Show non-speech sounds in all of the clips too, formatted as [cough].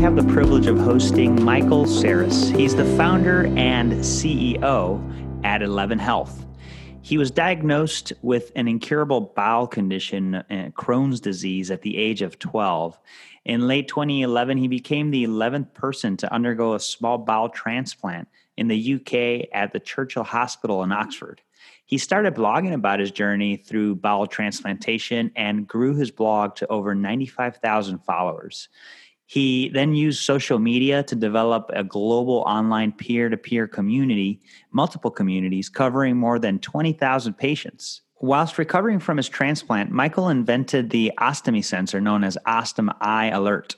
have the privilege of hosting Michael Seres. He's the founder and CEO at 11 Health. He was diagnosed with an incurable bowel condition, uh, Crohn's disease, at the age of 12. In late 2011, he became the 11th person to undergo a small bowel transplant in the UK at the Churchill Hospital in Oxford. He started blogging about his journey through bowel transplantation and grew his blog to over 95,000 followers. He then used social media to develop a global online peer to peer community, multiple communities covering more than 20,000 patients. Whilst recovering from his transplant, Michael invented the ostomy sensor known as Ostom Eye Alert.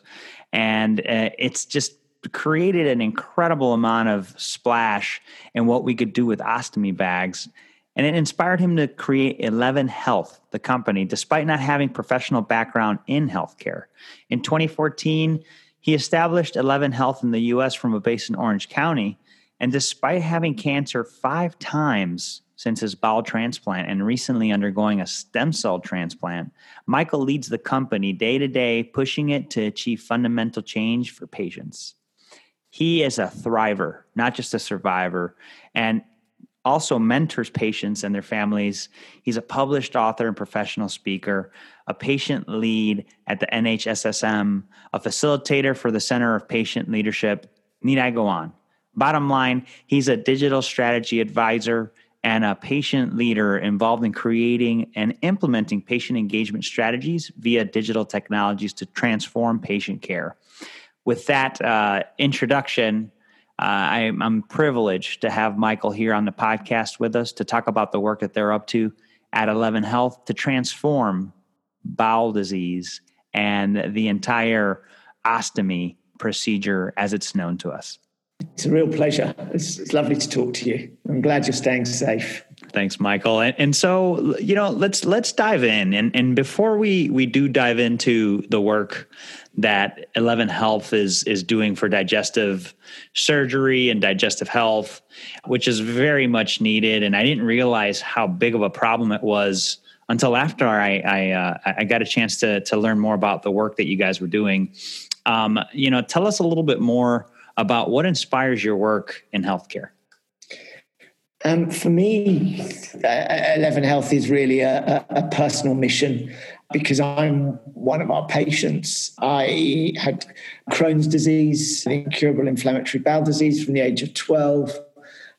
And uh, it's just created an incredible amount of splash in what we could do with ostomy bags and it inspired him to create 11 Health, the company, despite not having professional background in healthcare. In 2014, he established 11 Health in the US from a base in Orange County. And despite having cancer five times since his bowel transplant and recently undergoing a stem cell transplant, Michael leads the company day to day, pushing it to achieve fundamental change for patients. He is a thriver, not just a survivor. And also mentors patients and their families. He's a published author and professional speaker, a patient lead at the NHSSM, a facilitator for the Center of Patient Leadership. Need I go on? Bottom line, he's a digital strategy advisor and a patient leader involved in creating and implementing patient engagement strategies via digital technologies to transform patient care. With that uh, introduction, uh, I, am privileged to have Michael here on the podcast with us to talk about the work that they're up to at 11 Health to transform bowel disease and the entire ostomy procedure as it's known to us. It's a real pleasure. It's, it's lovely to talk to you. I'm glad you're staying safe. Thanks, Michael. And, and so, you know, let's let's dive in. And and before we we do dive into the work that Eleven Health is is doing for digestive surgery and digestive health, which is very much needed. And I didn't realize how big of a problem it was until after I I, uh, I got a chance to to learn more about the work that you guys were doing. Um, you know, tell us a little bit more about what inspires your work in healthcare. Um, for me, Eleven Health is really a, a, a, personal mission because I'm one of our patients. I had Crohn's disease, incurable inflammatory bowel disease from the age of 12.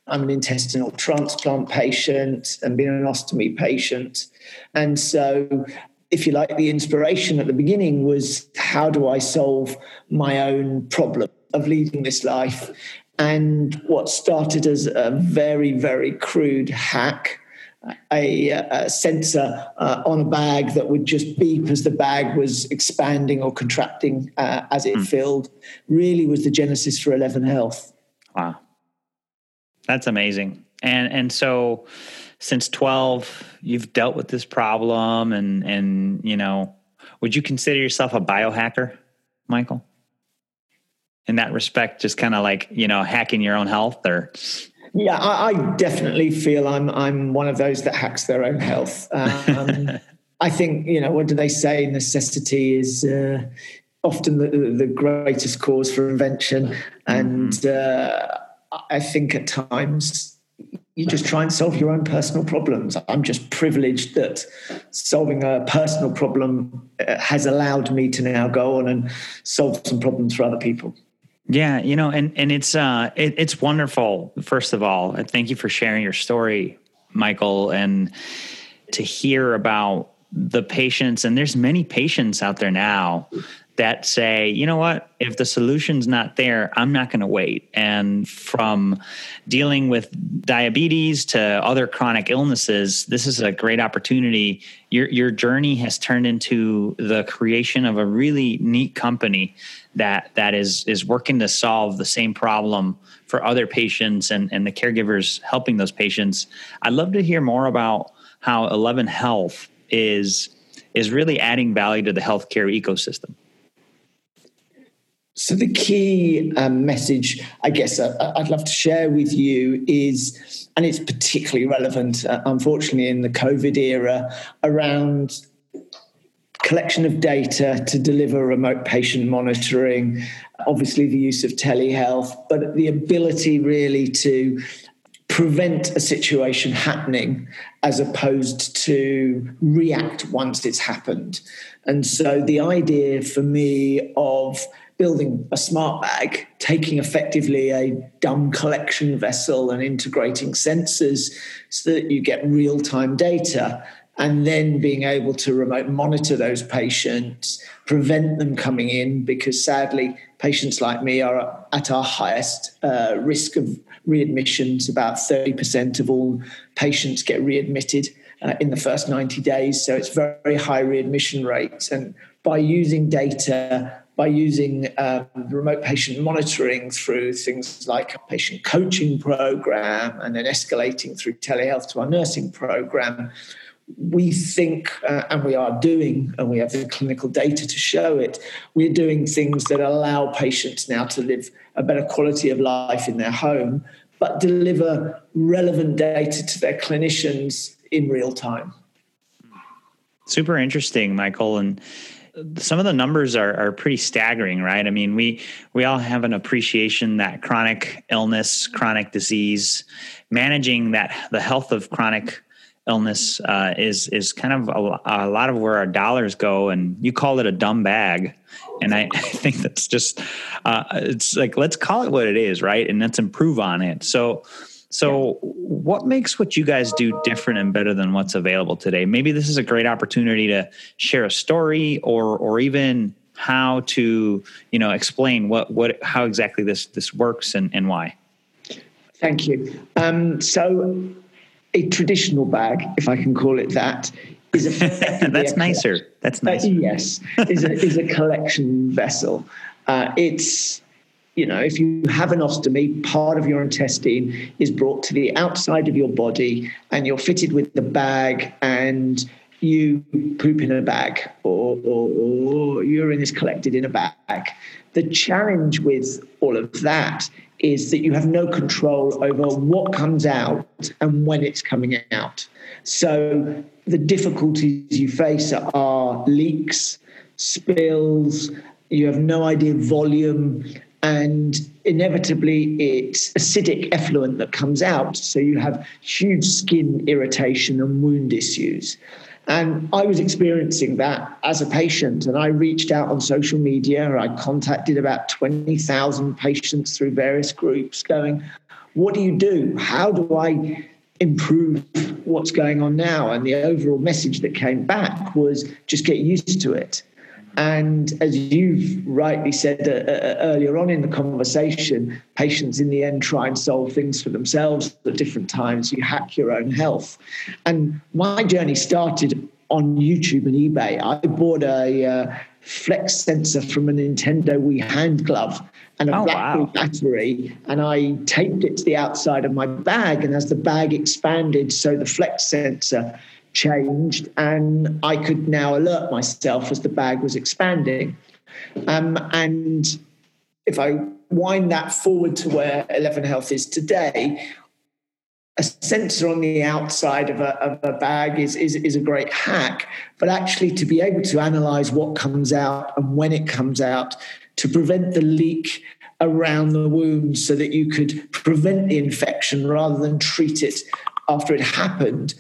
I'm an intestinal transplant patient and been an ostomy patient. And so, if you like, the inspiration at the beginning was how do I solve my own problem of leading this life? and what started as a very, very crude hack. A, a sensor uh, on a bag that would just beep as the bag was expanding or contracting uh, as it mm. filled really was the genesis for 11 Health. Wow. That's amazing. And and so since 12 you've dealt with this problem and and you know would you consider yourself a biohacker, Michael? in that respect, just kind of like you know hacking your own health, or yeah, I, I, definitely feel I'm I'm one of those that hacks their own health. Um, [laughs] I think you know what do they say? Necessity is uh, often the, the, greatest cause for invention, and mm-hmm. uh, I think at times you just try and solve your own personal problems. I'm just privileged that solving a personal problem uh, has allowed me to now go on and solve some problems for other people. Yeah, you know, and and it's uh it, it's wonderful. First of all, thank you for sharing your story, Michael, and to hear about the patients. And there's many patients out there now that say, you know what, if the solution's not there, I'm not going to wait. And from dealing with diabetes to other chronic illnesses, this is a great opportunity. Your your journey has turned into the creation of a really neat company that that is is working to solve the same problem for other patients and, and the caregivers helping those patients. I'd love to hear more about how Eleven Health is is really adding value to the healthcare ecosystem. So, the key um, message, I guess, uh, I'd love to share with you is, and it's particularly relevant, uh, unfortunately, in the COVID era, around collection of data to deliver remote patient monitoring, obviously the use of telehealth, but the ability really to prevent a situation happening as opposed to react once it's happened. And so the idea for me of building a smart bag, taking effectively a dumb collection vessel and integrating sensors so that you get real time data and then being able to remote monitor those patients, prevent them coming in, because sadly, patients like me are at our highest uh, risk of readmissions. About 30% of all patients get readmitted uh, in the first 90 days. So it's very high readmission rates. And by using data, by using um, remote patient monitoring through things like a patient coaching program and then escalating through telehealth to our nursing program, we think, uh, and we are doing, and we have the clinical data to show it, we're doing things that allow patients now to live a better quality of life in their home, but deliver relevant data to their clinicians in real time. Super interesting, Michael. And some of the numbers are, are pretty staggering, right? I mean, we we all have an appreciation that chronic illness, chronic disease, managing that the health of chronic illness uh, is is kind of a, a, lot of where our dollars go. And you call it a dumb bag, and I, [laughs] I think that's just uh, it's like let's call it what it is, right? And let's improve on it. So. So, what makes what you guys do different and better than what's available today? Maybe this is a great opportunity to share a story, or or even how to you know explain what what how exactly this this works and and why. Thank you. Um, so, a traditional bag, if I can call it that, is a [laughs] that's nicer. That's nice. Uh, yes, is a is a collection vessel. Uh, it's you know, if you have an ostomy, part of your intestine is brought to the outside of your body and you're fitted with the bag and you poop in a bag or, or, or urine is collected in a bag. The challenge with all of that is that you have no control over what comes out and when it's coming out. So the difficulties you face are leaks, spills, you have no idea volume, and inevitably it's acidic effluent that comes out. So you have huge skin irritation and wound issues. And I was experiencing that as a patient, and I reached out on social media. I contacted about 20,000 patients through various groups, going, What do you do? How do I improve what's going on now? And the overall message that came back was just get used to it. And as you've rightly said uh, uh, earlier on in the conversation, patients in the end try and solve things for themselves at different times. You hack your own health. And my journey started on YouTube and eBay. I bought a uh, flex sensor from a Nintendo Wii hand glove and a oh, BlackBerry wow. battery, and I taped it to the outside of my bag. And as the bag expanded, so the flex sensor changed, and I could now alert myself as the bag was expanding. Um, and if I wind that forward to where 11 Health is today, a sensor on the outside of a, of a bag is, is, is a great hack, but actually to be able to analyze what comes out and when it comes out to prevent the leak around the wound so that you could prevent the infection rather than treat it after it happened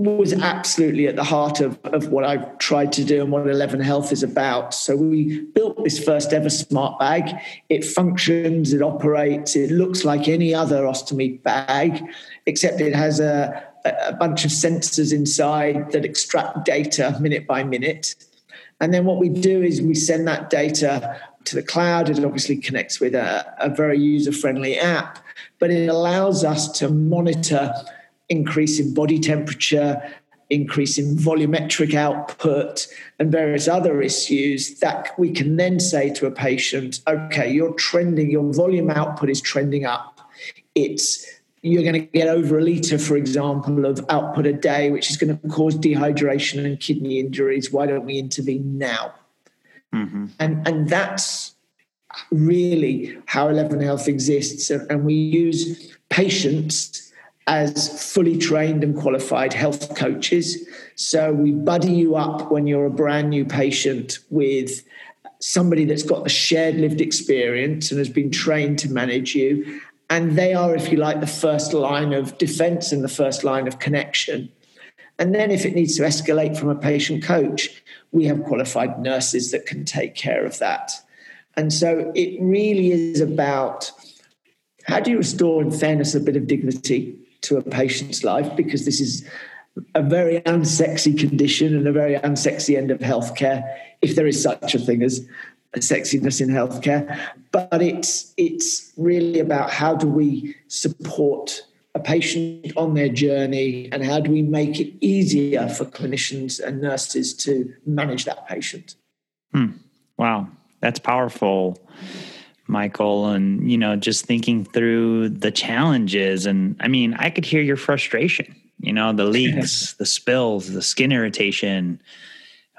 was absolutely at the heart of, of what I've tried to do and what 11 Health is about. So we built this first ever smart bag. It functions, it operates, it looks like any other ostomy bag, except it has a, a bunch of sensors inside that extract data minute by minute. And then what we do is we send that data to the cloud. It obviously connects with a, a very user friendly app, but it allows us to monitor increase in body temperature, increase in volumetric output, and various other issues that we can then say to a patient, okay, you're trending, your volume output is trending up. It's you're going to get over a litre, for example, of output a day, which is going to cause dehydration and kidney injuries. Why don't we intervene now? Mm-hmm. And, and that's really how 11 Health exists. And we use patients as fully trained and qualified health coaches. So we buddy you up when you're a brand new patient with somebody that's got the shared lived experience and has been trained to manage you. And they are, if you like, the first line of defense and the first line of connection. And then, if it needs to escalate from a patient coach, we have qualified nurses that can take care of that. And so, it really is about how do you restore, in fairness, a bit of dignity to a patient's life? Because this is a very unsexy condition and a very unsexy end of healthcare, if there is such a thing as a sexiness in healthcare. But it's it's really about how do we support a patient on their journey and how do we make it easier for clinicians and nurses to manage that patient. Hmm. Wow, that's powerful. Michael, and you know, just thinking through the challenges. And I mean, I could hear your frustration you know, the [laughs] leaks, the spills, the skin irritation.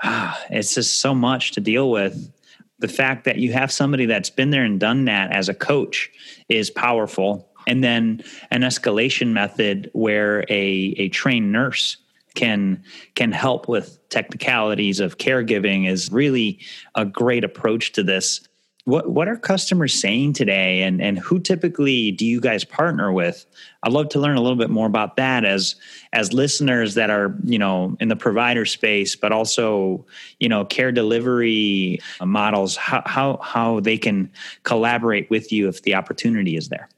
Ah, it's just so much to deal with. The fact that you have somebody that's been there and done that as a coach is powerful. And then an escalation method where a, a trained nurse can can help with technicalities of caregiving is really a great approach to this what what are customers saying today and and who typically do you guys partner with? I'd love to learn a little bit more about that as as listeners that are you know in the provider space but also you know care delivery uh, models how how, how they can collaborate with you if the opportunity is there.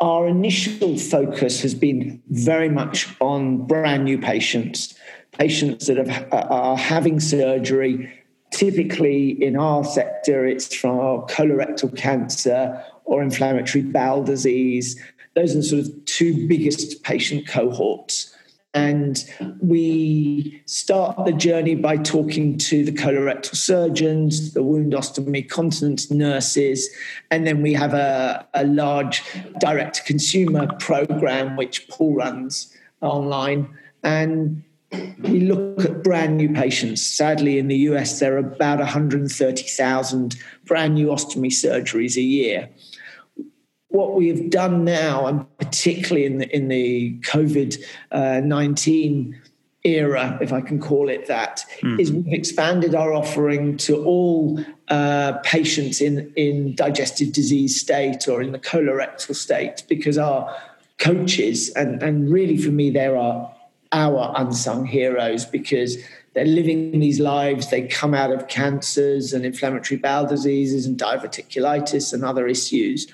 Our initial focus has been very much on brand new patients patients that have, uh, are having surgery typically in our sector, it's from colorectal cancer or inflammatory bowel disease. Those are the sort of two biggest patient cohorts. And we start the journey by talking to the colorectal surgeons, the wound ostomy continence nurses, and then we have a, a large direct to consumer program which Paul runs online. And we look at brand new patients. Sadly, in the US, there are about 130,000 brand new ostomy surgeries a year. What we have done now, and particularly in the, in the COVID uh, 19 era, if I can call it that, mm. is we've expanded our offering to all uh, patients in, in digestive disease state or in the colorectal state because our coaches, and, and really for me, there are our unsung heroes because they're living these lives. They come out of cancers and inflammatory bowel diseases and diverticulitis and other issues.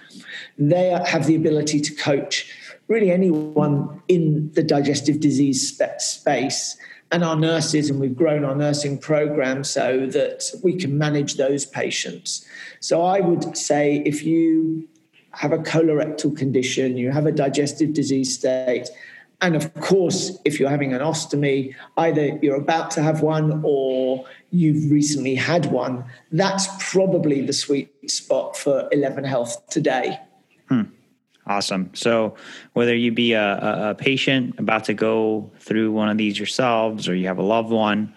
They have the ability to coach really anyone in the digestive disease space and our nurses, and we've grown our nursing program so that we can manage those patients. So I would say if you have a colorectal condition, you have a digestive disease state, and of course, if you're having an ostomy, either you're about to have one or you've recently had one, that's probably the sweet spot for 11 Health today. Hmm. Awesome. So, whether you be a, a, patient about to go through one of these yourselves, or you have a loved one,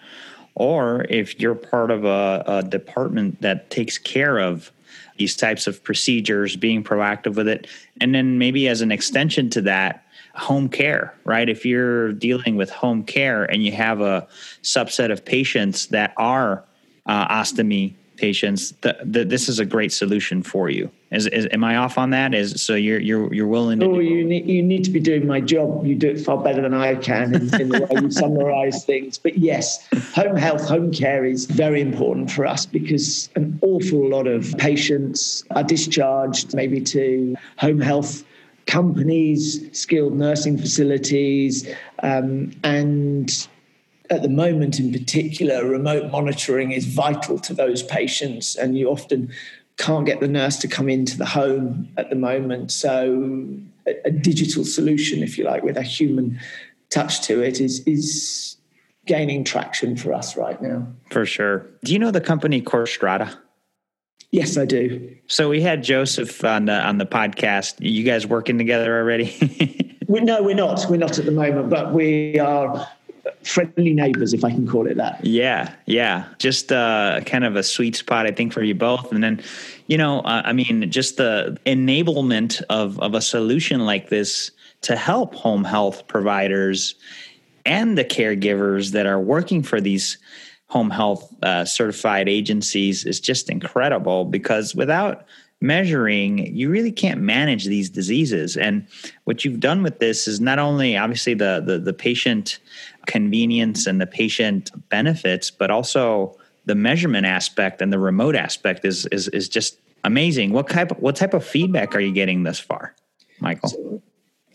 or if you're part of a, a department that takes care of these types of procedures, being proactive with it, and then maybe as an extension to that, home care, right? If you're dealing with home care and you have a subset of patients that are uh, ostomy patients, the, the, this is a great solution for you. Is, is, am I off on that? Is so you're you're you're willing to? Oh, you need you need to be doing my job. You do it far better than I can in, in the way you summarise things. But yes, home health, home care is very important for us because an awful lot of patients are discharged maybe to home health companies, skilled nursing facilities, um, and at the moment in particular, remote monitoring is vital to those patients, and you often can't get the nurse to come into the home at the moment. So, a, a digital solution, if you like, with a human touch to it, is is gaining traction for us right now. For sure. Do you know the company Corstrata? Yes, I do. So we had Joseph on the on the podcast. You guys working together already? [laughs] we, no, we're not. We're not at the moment, but we are friendly neighbors, if I can call it that. Yeah, yeah. Just uh, kind of a sweet spot, I think, for you both. And then, you know, uh, I mean, just the enablement of of a solution like this to help home health providers and the caregivers that are working for these home health uh, certified agencies is just incredible because without measuring, you really can't manage these diseases. And what you've done with this is not only obviously the the, the patient convenience and the patient benefits, but also the measurement aspect and the remote aspect is is is just amazing. What type what type of feedback are you getting thus far, Michael? So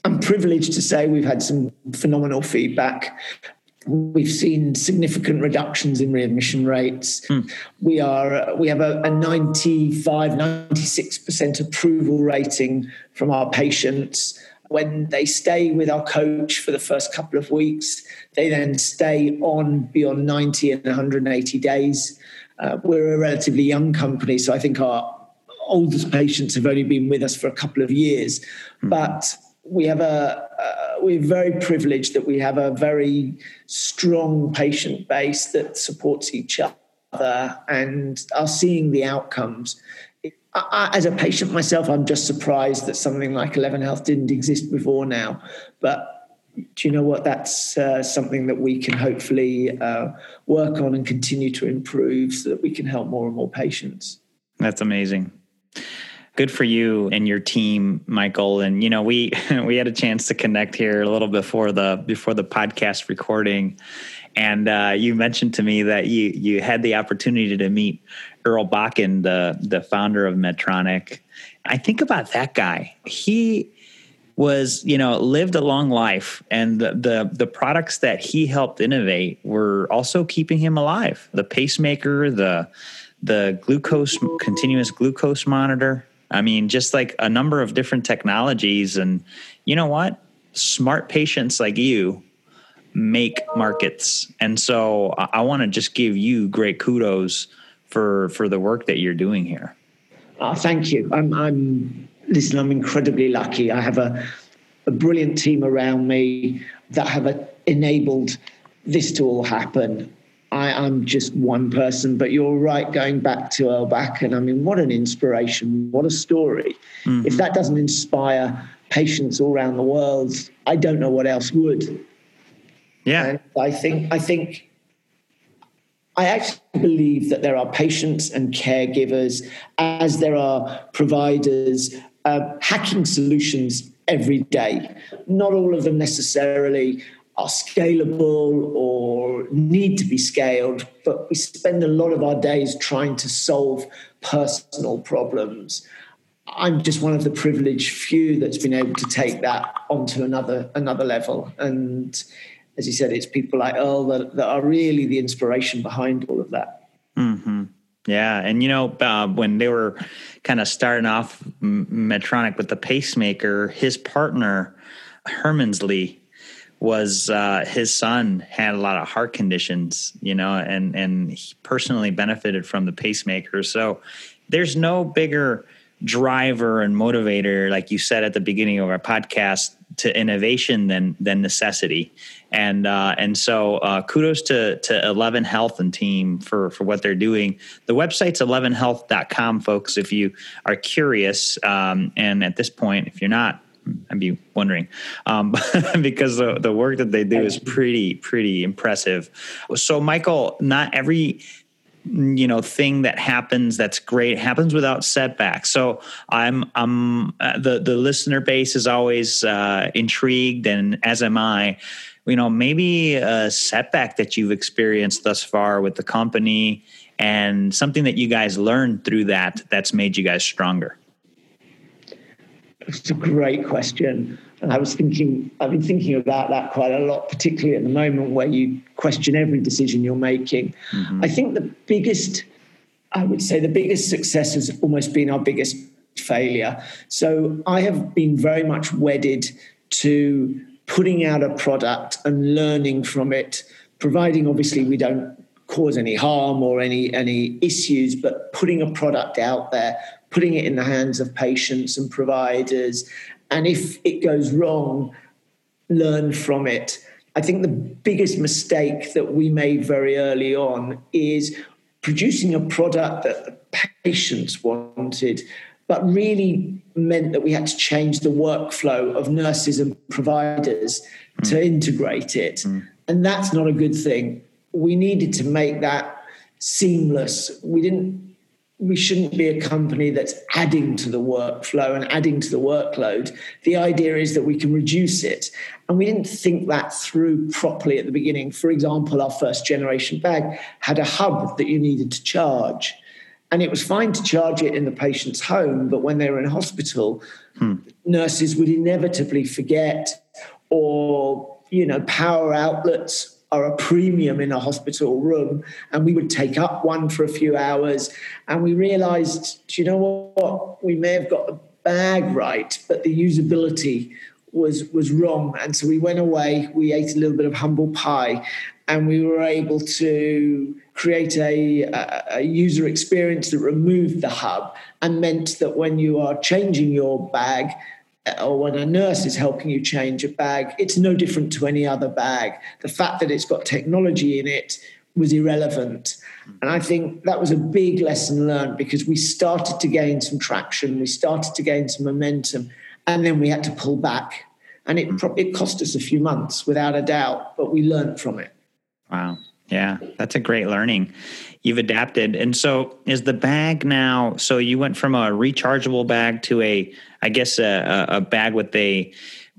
I'm privileged to say we've had some phenomenal feedback. We've seen significant reductions in readmission rates. Hmm. We are we have a, a 95, 96% approval rating from our patients. When they stay with our coach for the first couple of weeks, they then stay on beyond 90 and 180 days. Uh, we're a relatively young company, so I think our oldest patients have only been with us for a couple of years. Hmm. But we have a we're very privileged that we have a very strong patient base that supports each other and are seeing the outcomes. I, as a patient myself, I'm just surprised that something like Eleven Health didn't exist before now. But do you know what? That's uh, something that we can hopefully uh, work on and continue to improve so that we can help more and more patients. That's amazing good for you and your team michael. And you know we [laughs] we had a chance to connect here a little before the before the podcast recording. And uh, you mentioned to me that you you had the opportunity to meet earl bakken the the founder of medtronic. I think about that guy. He was you know lived a long life and the, the the products that he helped innovate were also keeping him alive. The pacemaker the the glucose continuous glucose monitor I mean, just like a number of different technologies. And you know what? Smart patients like you make markets. And so I, want to just give you great kudos for for the work that you're doing here. Oh, thank you. I'm, I'm listen. I'm incredibly lucky. I have a, a brilliant team around me that have a, enabled this to all happen. I, am just one person, but you're right. Going back to Earl Bakken, I mean, what an inspiration! What a story! Mm-hmm. If that doesn't inspire patients all around the world, I don't know what else would. Yeah, and I think I think I actually believe that there are patients and caregivers, as there are providers, uh, hacking solutions every day. Not all of them necessarily are scalable or need to be scaled, but we spend a lot of our days trying to solve personal problems. I'm just one of the privileged few that's been able to take that onto another another level. And as you said, it's people like Earl that, that are really the inspiration behind all of that. Mm-hmm. Yeah, and you know uh, when they were kind of starting off Medtronic with the pacemaker, his partner Lee was uh, his son had a lot of heart conditions, you know, and and he personally benefited from the pacemaker. So there's no bigger driver and motivator, like you said at the beginning of our podcast, to innovation than than necessity. And uh, and so uh, kudos to to Eleven Health and team for for what they're doing. The website's elevenhealth.com, folks. If you are curious, um, and at this point, if you're not, I'd be wondering um, [laughs] because the, the work that they do is pretty pretty impressive. So, Michael, not every you know thing that happens that's great happens without setbacks. So, I'm I'm uh, the the listener base is always uh, intrigued, and as am I. You know, maybe a setback that you've experienced thus far with the company, and something that you guys learned through that that's made you guys stronger. It's a great question. And I was thinking, I've been thinking about that quite a lot, particularly at the moment where you question every decision you're making. Mm-hmm. I think the biggest, I would say, the biggest success has almost been our biggest failure. So I have been very much wedded to putting out a product and learning from it, providing obviously we don't cause any harm or any any issues, but putting a product out there, putting it in the hands of patients and providers. And if it goes wrong, learn from it. I think the biggest mistake that we made very early on is producing a product that the patients wanted, but really meant that we had to change the workflow of nurses and providers mm. to integrate it. Mm. And that's not a good thing. we needed to make that seamless. We didn't we shouldn't be a company that's adding to the workflow and adding to the workload. The idea is that we can reduce it. And we didn't think that through properly at the beginning. For example, our first generation bag had a hub that you needed to charge. And it was fine to charge it in the patient's home, but when they were in hospital, hmm. nurses would inevitably forget or, you know, power outlets are a premium in a hospital room. And we would take up one for a few hours. And we realized, you know what? We may have got the bag right, but the usability was was wrong. And so we went away, we ate a little bit of humble pie, and we were able to create a, a, user experience that removed the hub and meant that when you are changing your bag, or when a nurse is helping you change a bag, it's no different to any other bag. The fact that it's got technology in it was irrelevant. And I think that was a big lesson learned because we started to gain some traction, we started to gain some momentum, and then we had to pull back. And it, mm. it cost us a few months without a doubt, but we learned from it. Wow. Yeah, that's a great learning. You've adapted. And so is the bag now, so you went from a rechargeable bag to a I guess a, a bag with a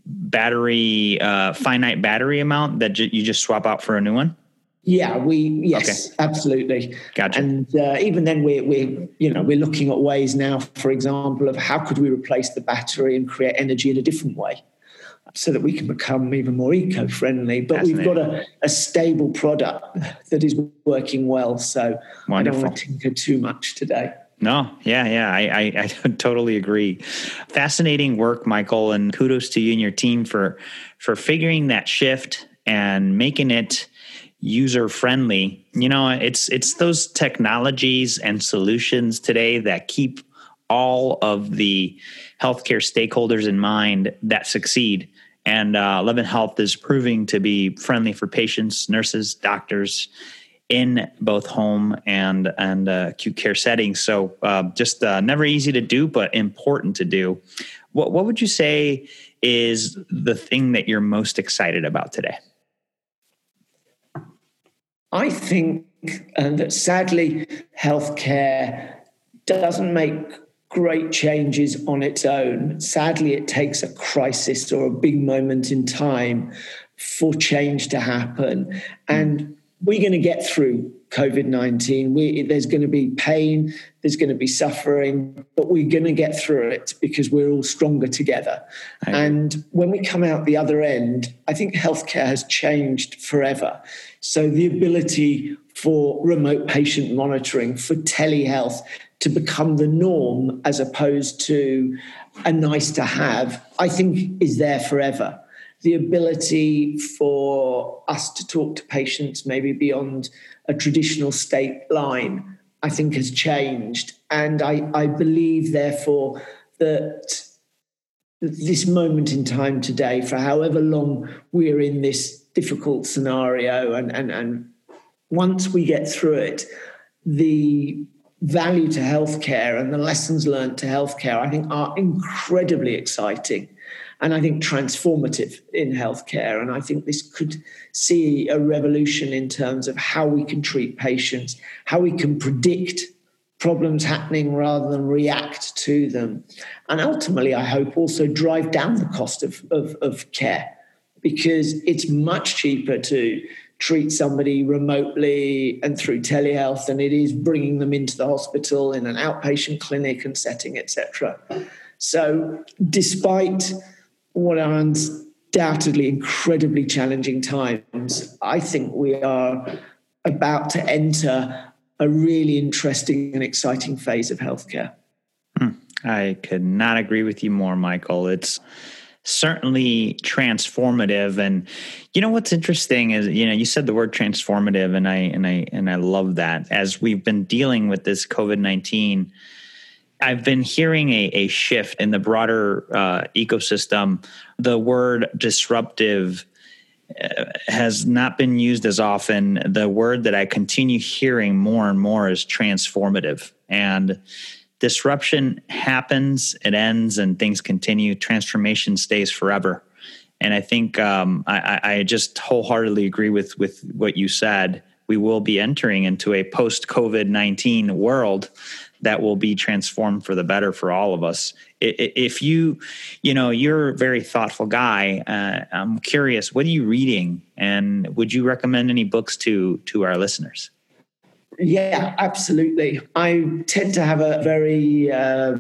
battery uh, finite battery amount that j- you just swap out for a new one. Yeah, we yes, okay. absolutely. Gotcha. And uh, even then, we're we you know we're looking at ways now, for example, of how could we replace the battery and create energy in a different way, so that we can become even more eco-friendly. But we've got a, a stable product that is working well. So Wonderful. I don't want to tinker too much today. No, yeah, yeah, I, I, I, [laughs] totally agree. Fascinating work, Michael, and kudos to you and your team for for figuring that shift and making it user friendly. You know, it's it's those technologies and solutions today that keep all of the healthcare stakeholders in mind that succeed. And uh, 11 Health is proving to be friendly for patients, nurses, doctors, in both home and and uh, acute care settings. So uh, just uh, never easy to do, but important to do. What what would you say is the thing that you're most excited about today? I think that sadly, healthcare doesn't make great changes on its own. Sadly, it takes a crisis or a big moment in time for change to happen. And we're going to get through COVID 19. There's going to be pain, there's going to be suffering, but we're going to get through it because we're all stronger together. And when we come out the other end, I think healthcare has changed forever. So the ability for remote patient monitoring, for telehealth to become the norm as opposed to a nice to have, I think is there forever the ability for us to talk to patients maybe beyond a traditional state line, I think has changed. And I, I believe, therefore, that this moment in time today, for however long we're in this difficult scenario, and, and, and once we get through it, the value to healthcare and the lessons learned to healthcare, I think, are incredibly exciting and I think transformative in healthcare. And I think this could see a revolution in terms of how we can treat patients, how we can predict problems happening rather than react to them. And ultimately, I hope also drive down the cost of, of, of care because it's much cheaper to treat somebody remotely and through telehealth than it is bringing them into the hospital in an outpatient clinic and setting, etc. So, despite what are undoubtedly incredibly challenging times, I think we are about to enter a really interesting and exciting phase of healthcare. Hmm. I could not agree with you more, Michael. It's certainly transformative and you know what's interesting is you know you said the word transformative and i and i and i love that as we've been dealing with this covid-19 I've been hearing a, a shift in the broader uh, ecosystem. The word disruptive uh, has not been used as often. The word that I continue hearing more and more is transformative. And disruption happens, it ends, and things continue. Transformation stays forever. And I think um, I, I just wholeheartedly agree with with what you said we will be entering into a post COVID 19 world that will be transformed for the better for all of us. If you, you know, you're a very thoughtful guy, uh, I'm curious, what are you reading, and would you recommend any books to to our listeners? Yeah, absolutely. I tend to have a very uh,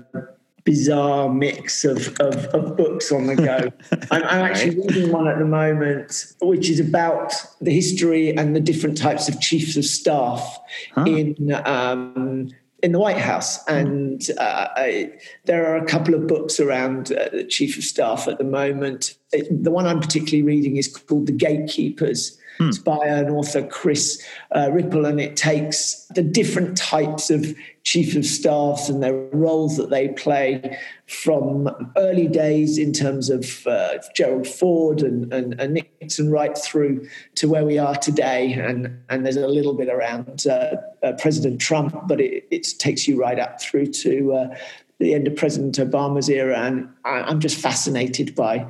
bizarre mix of, of, of, books on the go. [laughs] I'm, I'm actually right. reading one at the moment, which is about the history and the different types of chiefs of staff huh. in um, in the White House, and uh, I, there are a couple of books around uh, the chief of staff at the moment. It, the one I'm particularly reading is called The Gatekeepers Hmm. It's by an author, Chris uh, Whipple, and it takes the different types of chief of staffs and their roles that they play from early days in terms of uh, Gerald Ford and, and, and, Nixon right through to where we are today. And, and there's a little bit around uh, uh President Trump, but it, it, takes you right up through to uh, the end of President Obama's era. And I, I'm just fascinated by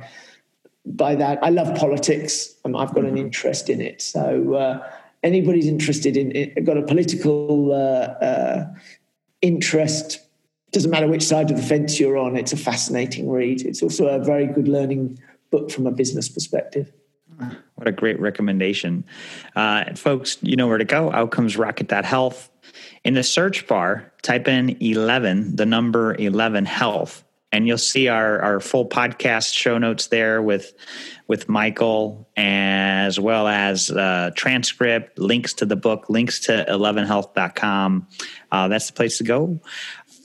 by that. I love politics. and I've got an mm-hmm. interest in it. So uh, anybody's interested in it, got a political uh, uh, interest, doesn't matter which side of the fence you're on. It's a fascinating read. It's also a very good learning book from a business perspective. What a great recommendation. Uh, folks, you know where to go. Outcomes Rocket.health. In the search bar, type in 11, the number 11 health and you'll see our our full podcast show notes there with with Michael as well as uh, transcript, links to the book, links to 11health.com. Uh, that's the place to go.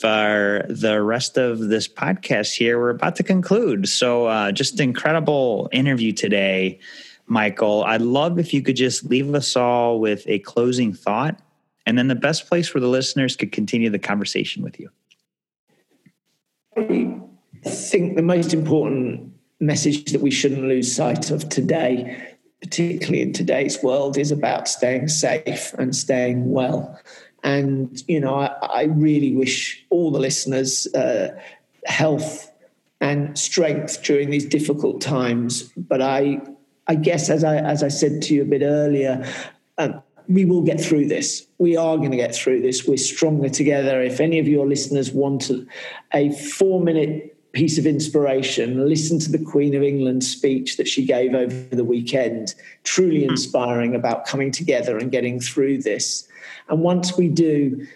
For the rest of this podcast here, we're about to conclude. So, uh, just incredible interview today, Michael. I'd love if you could just leave us all with a closing thought, and then the best place where the listeners could continue the conversation with you. I think the most important message that we shouldn't lose sight of today, particularly in today's world, is about staying safe and staying well. And, you know, I, I really wish all the listeners uh, health and strength during these difficult times. But I, I guess, as I, as I said to you a bit earlier, um, we will get through this. We are going to get through this. We're stronger together. If any of your listeners want a four minute piece of inspiration, listen to the Queen of England speech that she gave over the weekend. Truly hmm. inspiring about coming together and getting through this. And once we do,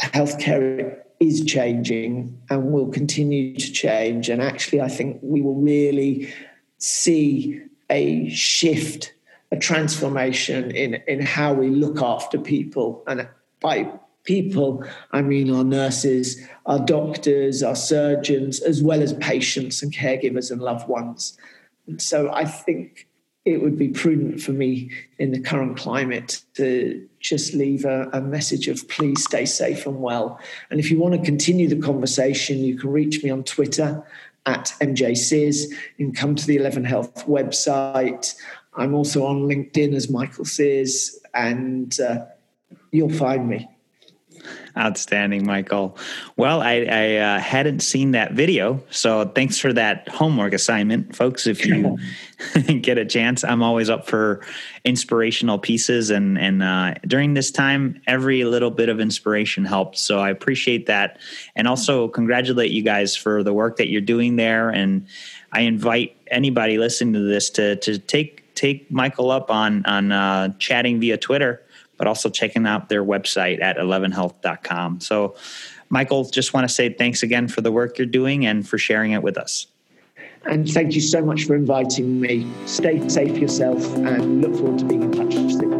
healthcare is changing and will continue to change. And actually, I think we will really see a shift a transformation in, in how we look after people. And by people, I mean our nurses, our doctors, our surgeons, as well as patients and caregivers and loved ones. And so I think it would be prudent for me in the current climate to just leave a, a, message of please stay safe and well. And if you want to continue the conversation, you can reach me on Twitter at MJ You can come to the 11 Health website. I'm also on LinkedIn as Michael Seres, and uh, you'll find me. Outstanding, Michael. Well, I, I uh, hadn't seen that video, so thanks for that homework assignment, folks. If you [laughs] get a chance, I'm always up for inspirational pieces, and and uh, during this time, every little bit of inspiration helps. So I appreciate that, and also congratulate you guys for the work that you're doing there. And I invite anybody listening to this to to take take Michael up on on uh, chatting via Twitter, but also checking out their website at 11health.com. So, Michael, just want to say thanks again for the work you're doing and for sharing it with us. And thank you so much for inviting me. Stay safe yourself and look forward to being in touch.